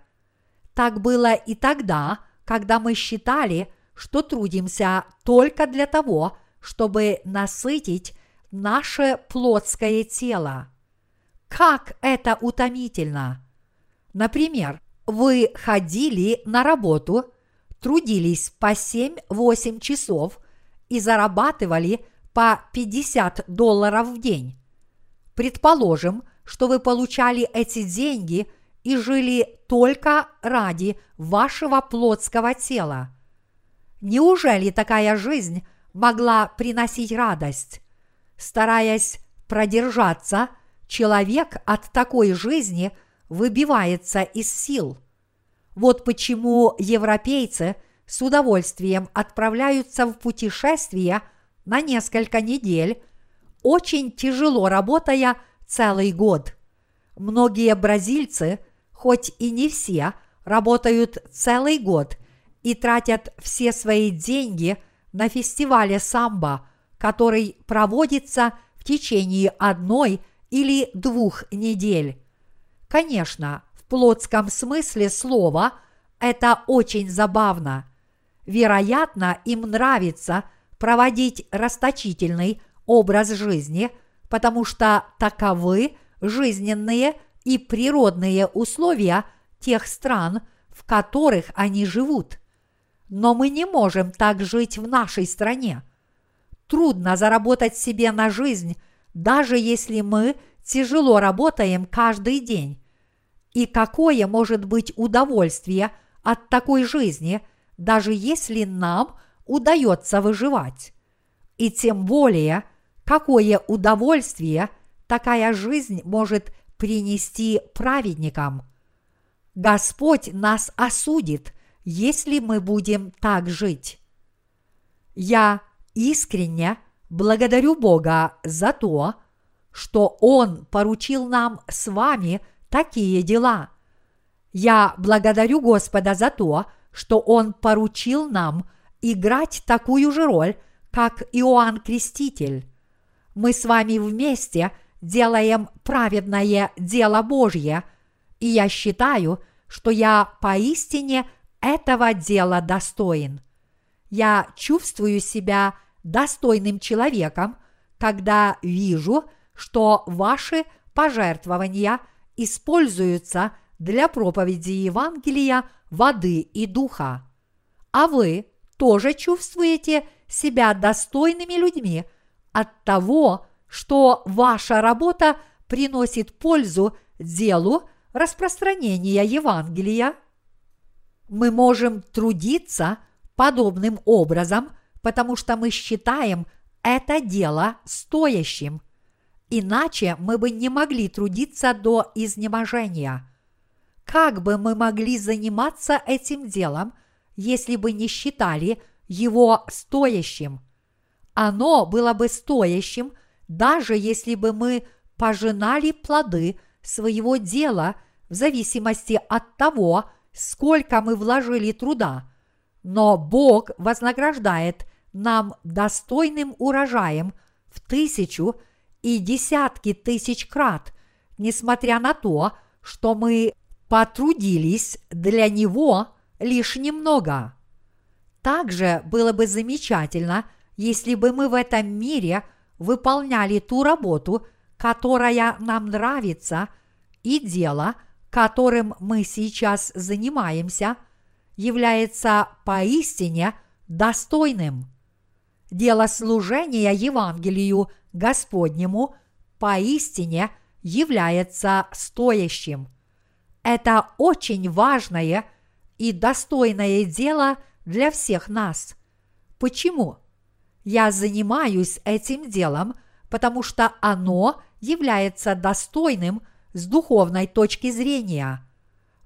так было и тогда, когда мы считали, что трудимся только для того, чтобы насытить наше плотское тело. Как это утомительно! Например, вы ходили на работу, трудились по 7-8 часов и зарабатывали по 50 долларов в день. Предположим, что вы получали эти деньги и жили только ради вашего плотского тела. Неужели такая жизнь могла приносить радость? Стараясь продержаться, человек от такой жизни выбивается из сил. Вот почему европейцы с удовольствием отправляются в путешествие на несколько недель, очень тяжело работая целый год. Многие бразильцы, хоть и не все, работают целый год и тратят все свои деньги на фестивале самбо, который проводится в течение одной или двух недель. Конечно, в плотском смысле слова это очень забавно. Вероятно, им нравится проводить расточительный образ жизни, потому что таковы жизненные и природные условия тех стран, в которых они живут. Но мы не можем так жить в нашей стране. Трудно заработать себе на жизнь, даже если мы тяжело работаем каждый день. И какое может быть удовольствие от такой жизни, даже если нам удается выживать? И тем более, какое удовольствие такая жизнь может принести праведникам. Господь нас осудит, если мы будем так жить. Я искренне благодарю Бога за то, что Он поручил нам с вами такие дела. Я благодарю Господа за то, что Он поручил нам играть такую же роль, как Иоанн Креститель. Мы с вами вместе делаем праведное дело Божье, и я считаю, что я поистине этого дела достоин. Я чувствую себя достойным человеком, когда вижу, что ваши пожертвования используются для проповеди Евангелия воды и духа. А вы тоже чувствуете себя достойными людьми от того, что ваша работа приносит пользу делу распространения Евангелия? Мы можем трудиться подобным образом, потому что мы считаем это дело стоящим. Иначе мы бы не могли трудиться до изнеможения. Как бы мы могли заниматься этим делом, если бы не считали его стоящим? Оно было бы стоящим, даже если бы мы пожинали плоды своего дела в зависимости от того, сколько мы вложили труда. Но Бог вознаграждает нам достойным урожаем в тысячу и десятки тысяч крат, несмотря на то, что мы потрудились для Него лишь немного. Также было бы замечательно, если бы мы в этом мире выполняли ту работу, которая нам нравится, и дело, которым мы сейчас занимаемся, является поистине достойным. Дело служения Евангелию Господнему поистине является стоящим. Это очень важное и достойное дело для всех нас. Почему? Я занимаюсь этим делом, потому что оно является достойным с духовной точки зрения.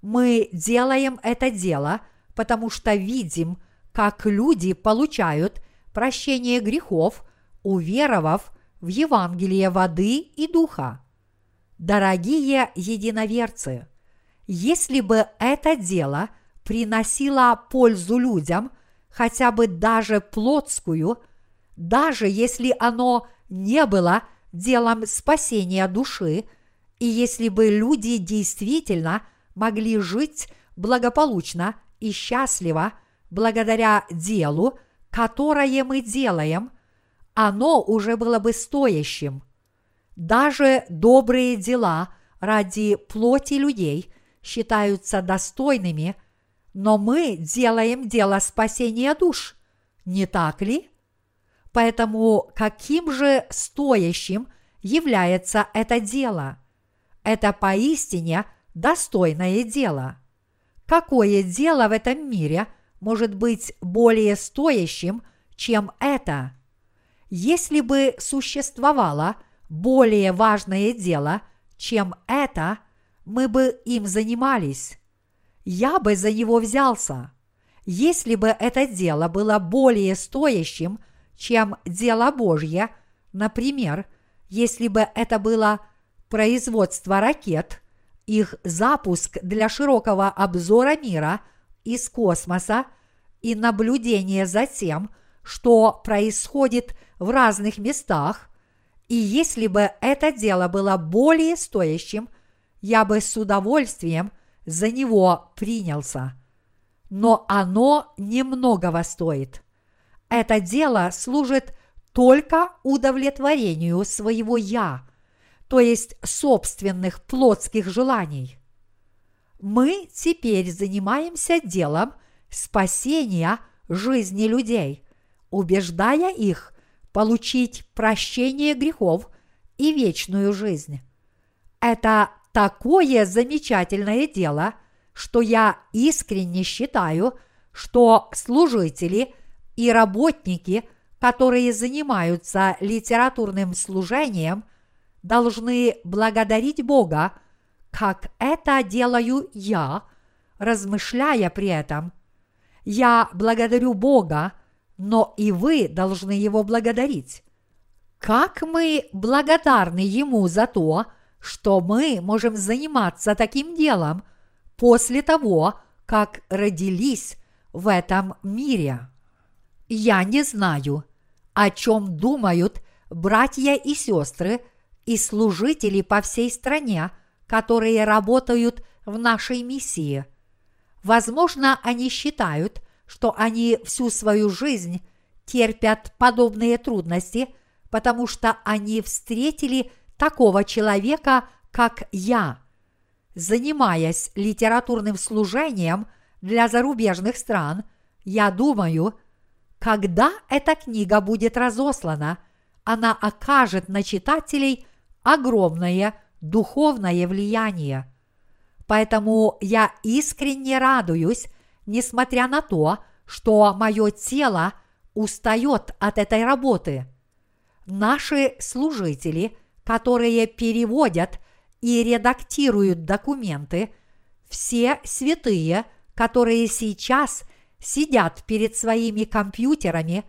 Мы делаем это дело, потому что видим, как люди получают прощение грехов, уверовав в Евангелие воды и духа. Дорогие единоверцы, если бы это дело приносило пользу людям, хотя бы даже плотскую – даже если оно не было делом спасения души, и если бы люди действительно могли жить благополучно и счастливо благодаря делу, которое мы делаем, оно уже было бы стоящим. Даже добрые дела ради плоти людей считаются достойными, но мы делаем дело спасения душ, не так ли? Поэтому каким же стоящим является это дело? Это поистине достойное дело. Какое дело в этом мире может быть более стоящим, чем это? Если бы существовало более важное дело, чем это, мы бы им занимались. Я бы за него взялся. Если бы это дело было более стоящим, чем дело Божье, например, если бы это было производство ракет, их запуск для широкого обзора мира из космоса и наблюдение за тем, что происходит в разных местах, и если бы это дело было более стоящим, я бы с удовольствием за него принялся. Но оно немногого стоит. Это дело служит только удовлетворению своего «я», то есть собственных плотских желаний. Мы теперь занимаемся делом спасения жизни людей, убеждая их получить прощение грехов и вечную жизнь. Это такое замечательное дело, что я искренне считаю, что служители и работники, которые занимаются литературным служением, должны благодарить Бога, как это делаю я, размышляя при этом. Я благодарю Бога, но и вы должны Его благодарить. Как мы благодарны Ему за то, что мы можем заниматься таким делом после того, как родились в этом мире. Я не знаю, о чем думают братья и сестры и служители по всей стране, которые работают в нашей миссии. Возможно, они считают, что они всю свою жизнь терпят подобные трудности, потому что они встретили такого человека, как я. Занимаясь литературным служением для зарубежных стран, я думаю, когда эта книга будет разослана, она окажет на читателей огромное духовное влияние. Поэтому я искренне радуюсь несмотря на то, что мое тело устает от этой работы. Наши служители, которые переводят и редактируют документы, все святые, которые сейчас сидят перед своими компьютерами,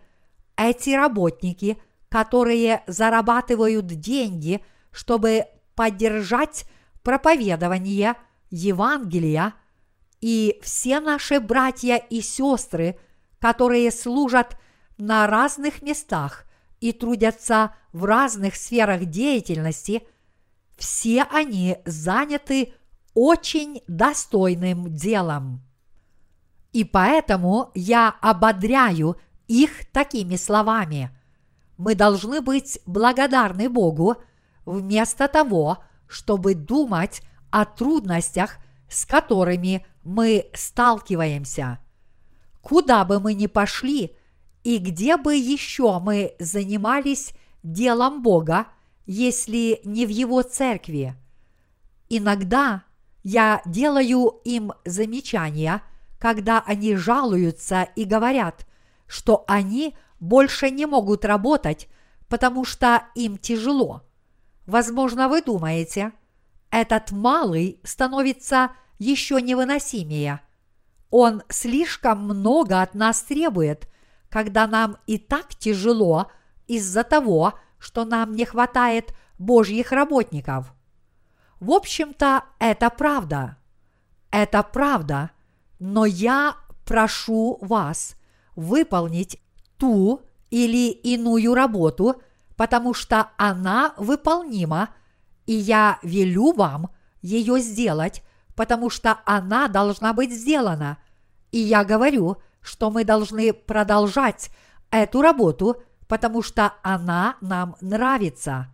эти работники, которые зарабатывают деньги, чтобы поддержать проповедование Евангелия – и все наши братья и сестры, которые служат на разных местах и трудятся в разных сферах деятельности, все они заняты очень достойным делом. И поэтому я ободряю их такими словами. Мы должны быть благодарны Богу вместо того, чтобы думать о трудностях, с которыми мы сталкиваемся. Куда бы мы ни пошли и где бы еще мы занимались делом Бога, если не в Его церкви. Иногда я делаю им замечания, когда они жалуются и говорят, что они больше не могут работать, потому что им тяжело. Возможно, вы думаете, этот малый становится еще невыносимее. Он слишком много от нас требует, когда нам и так тяжело из-за того, что нам не хватает Божьих работников. В общем-то, это правда. Это правда, но я прошу вас выполнить ту или иную работу, потому что она выполнима, и я велю вам ее сделать потому что она должна быть сделана. И я говорю, что мы должны продолжать эту работу, потому что она нам нравится.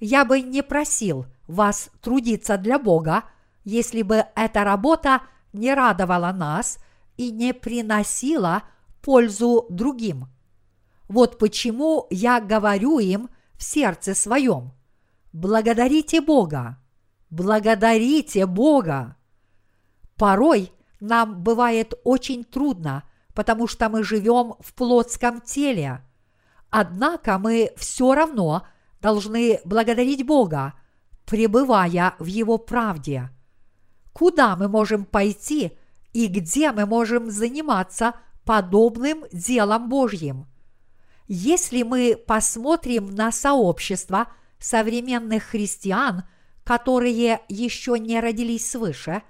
Я бы не просил вас трудиться для Бога, если бы эта работа не радовала нас и не приносила пользу другим. Вот почему я говорю им в сердце своем. Благодарите Бога. Благодарите Бога. Порой нам бывает очень трудно, потому что мы живем в плотском теле. Однако мы все равно должны благодарить Бога, пребывая в Его правде. Куда мы можем пойти и где мы можем заниматься подобным делом Божьим? Если мы посмотрим на сообщество современных христиан, которые еще не родились свыше,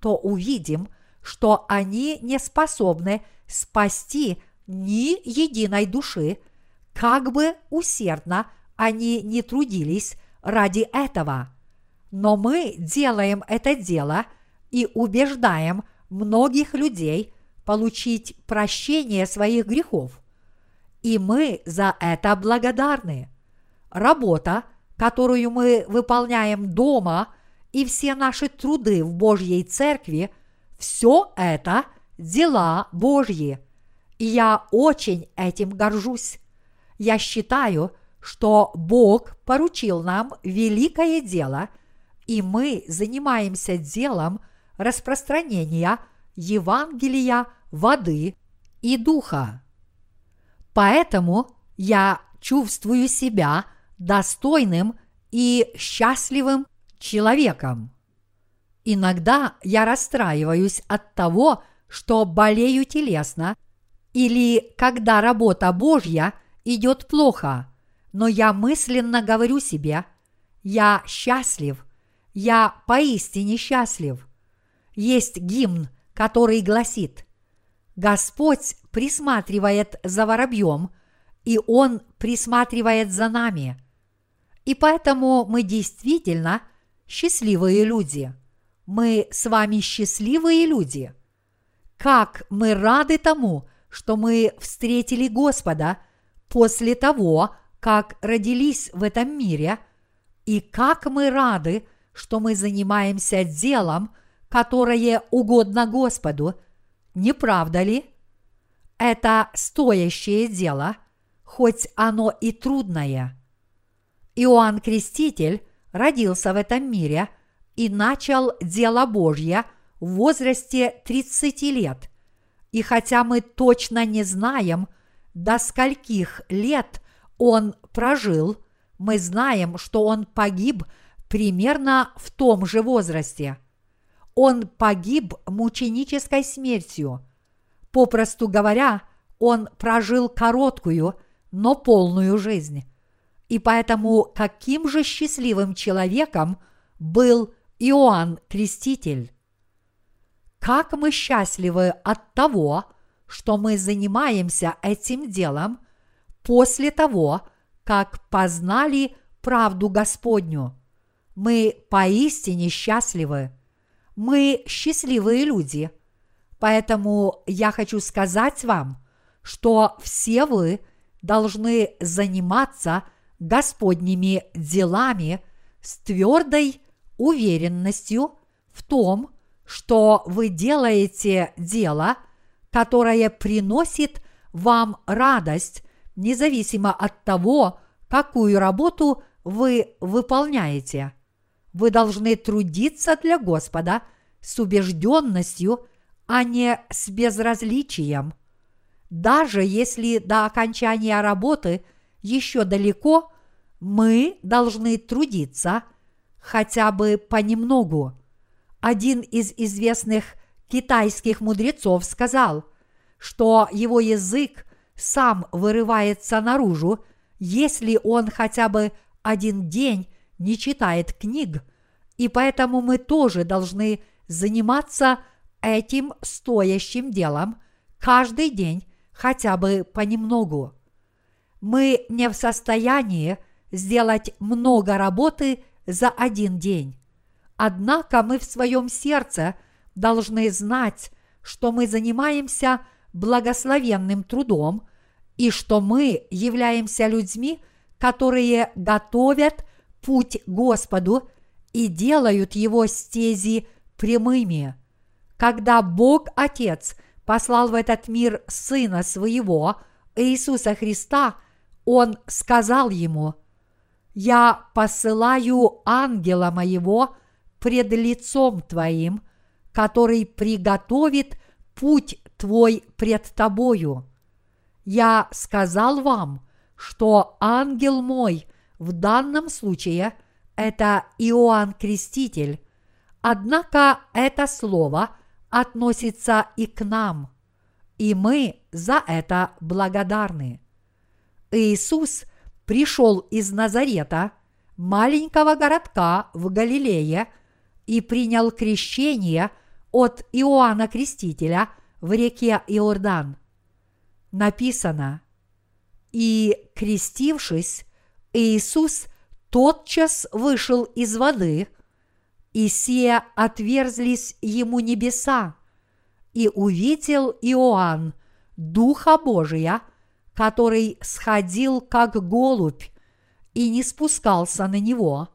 то увидим, что они не способны спасти ни единой души, как бы усердно они не трудились ради этого. Но мы делаем это дело и убеждаем многих людей получить прощение своих грехов. И мы за это благодарны. Работа, которую мы выполняем дома, и все наши труды в Божьей Церкви, все это дела Божьи. И я очень этим горжусь. Я считаю, что Бог поручил нам великое дело, и мы занимаемся делом распространения Евангелия воды и духа. Поэтому я чувствую себя достойным и счастливым человеком. Иногда я расстраиваюсь от того, что болею телесно, или когда работа Божья идет плохо, но я мысленно говорю себе, я счастлив, я поистине счастлив. Есть гимн, который гласит, Господь присматривает за воробьем, и Он присматривает за нами. И поэтому мы действительно счастливые люди. Мы с вами счастливые люди. Как мы рады тому, что мы встретили Господа после того, как родились в этом мире, и как мы рады, что мы занимаемся делом, которое угодно Господу, не правда ли? Это стоящее дело, хоть оно и трудное. Иоанн Креститель родился в этом мире и начал дело Божье в возрасте 30 лет. И хотя мы точно не знаем, до скольких лет он прожил, мы знаем, что он погиб примерно в том же возрасте. Он погиб мученической смертью. Попросту говоря, он прожил короткую, но полную жизнь. И поэтому каким же счастливым человеком был Иоанн Креститель? Как мы счастливы от того, что мы занимаемся этим делом после того, как познали правду Господню. Мы поистине счастливы. Мы счастливые люди. Поэтому я хочу сказать вам, что все вы должны заниматься Господними делами с твердой уверенностью в том, что вы делаете дело, которое приносит вам радость, независимо от того, какую работу вы выполняете. Вы должны трудиться для Господа с убежденностью, а не с безразличием. Даже если до окончания работы еще далеко, мы должны трудиться хотя бы понемногу. Один из известных китайских мудрецов сказал, что его язык сам вырывается наружу, если он хотя бы один день не читает книг, и поэтому мы тоже должны заниматься этим стоящим делом каждый день хотя бы понемногу. Мы не в состоянии сделать много работы за один день. Однако мы в своем сердце должны знать, что мы занимаемся благословенным трудом и что мы являемся людьми, которые готовят путь Господу и делают его стези прямыми. Когда Бог Отец послал в этот мир Сына Своего, Иисуса Христа, Он сказал ему, «Я посылаю ангела моего пред лицом твоим, который приготовит путь твой пред тобою. Я сказал вам, что ангел мой в данном случае – это Иоанн Креститель, однако это слово относится и к нам, и мы за это благодарны. Иисус пришел из Назарета, маленького городка в Галилее, и принял крещение от Иоанна Крестителя в реке Иордан. Написано, и, крестившись, Иисус тотчас вышел из воды, и сие отверзлись ему небеса, и увидел Иоанн Духа Божия, который сходил как голубь и не спускался на него.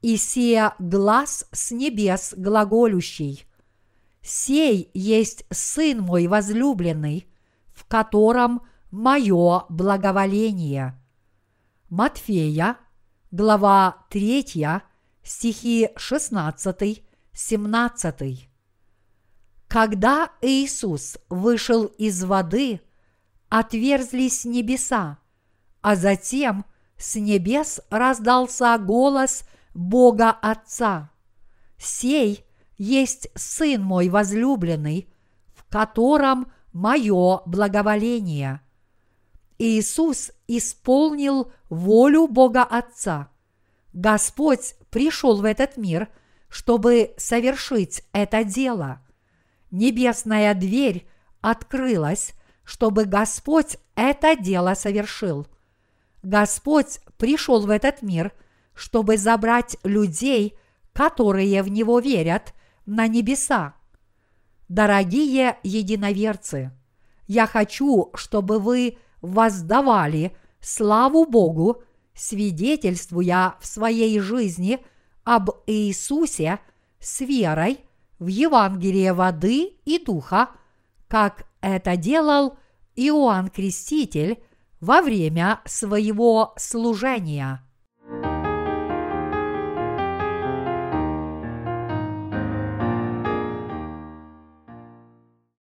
И сия глаз с небес глаголющий. Сей есть Сын мой возлюбленный, в котором мое благоволение. Матфея, глава 3, стихи 16-17. Когда Иисус вышел из воды, отверзлись небеса, а затем с небес раздался голос Бога Отца. «Сей есть Сын мой возлюбленный, в котором мое благоволение». Иисус исполнил волю Бога Отца. Господь пришел в этот мир, чтобы совершить это дело. Небесная дверь открылась, чтобы Господь это дело совершил. Господь пришел в этот мир, чтобы забрать людей, которые в Него верят, на небеса. Дорогие единоверцы, я хочу, чтобы вы воздавали славу Богу, свидетельствуя в своей жизни об Иисусе с верой в Евангелие воды и духа, как это делал Иоанн Креститель во время своего служения.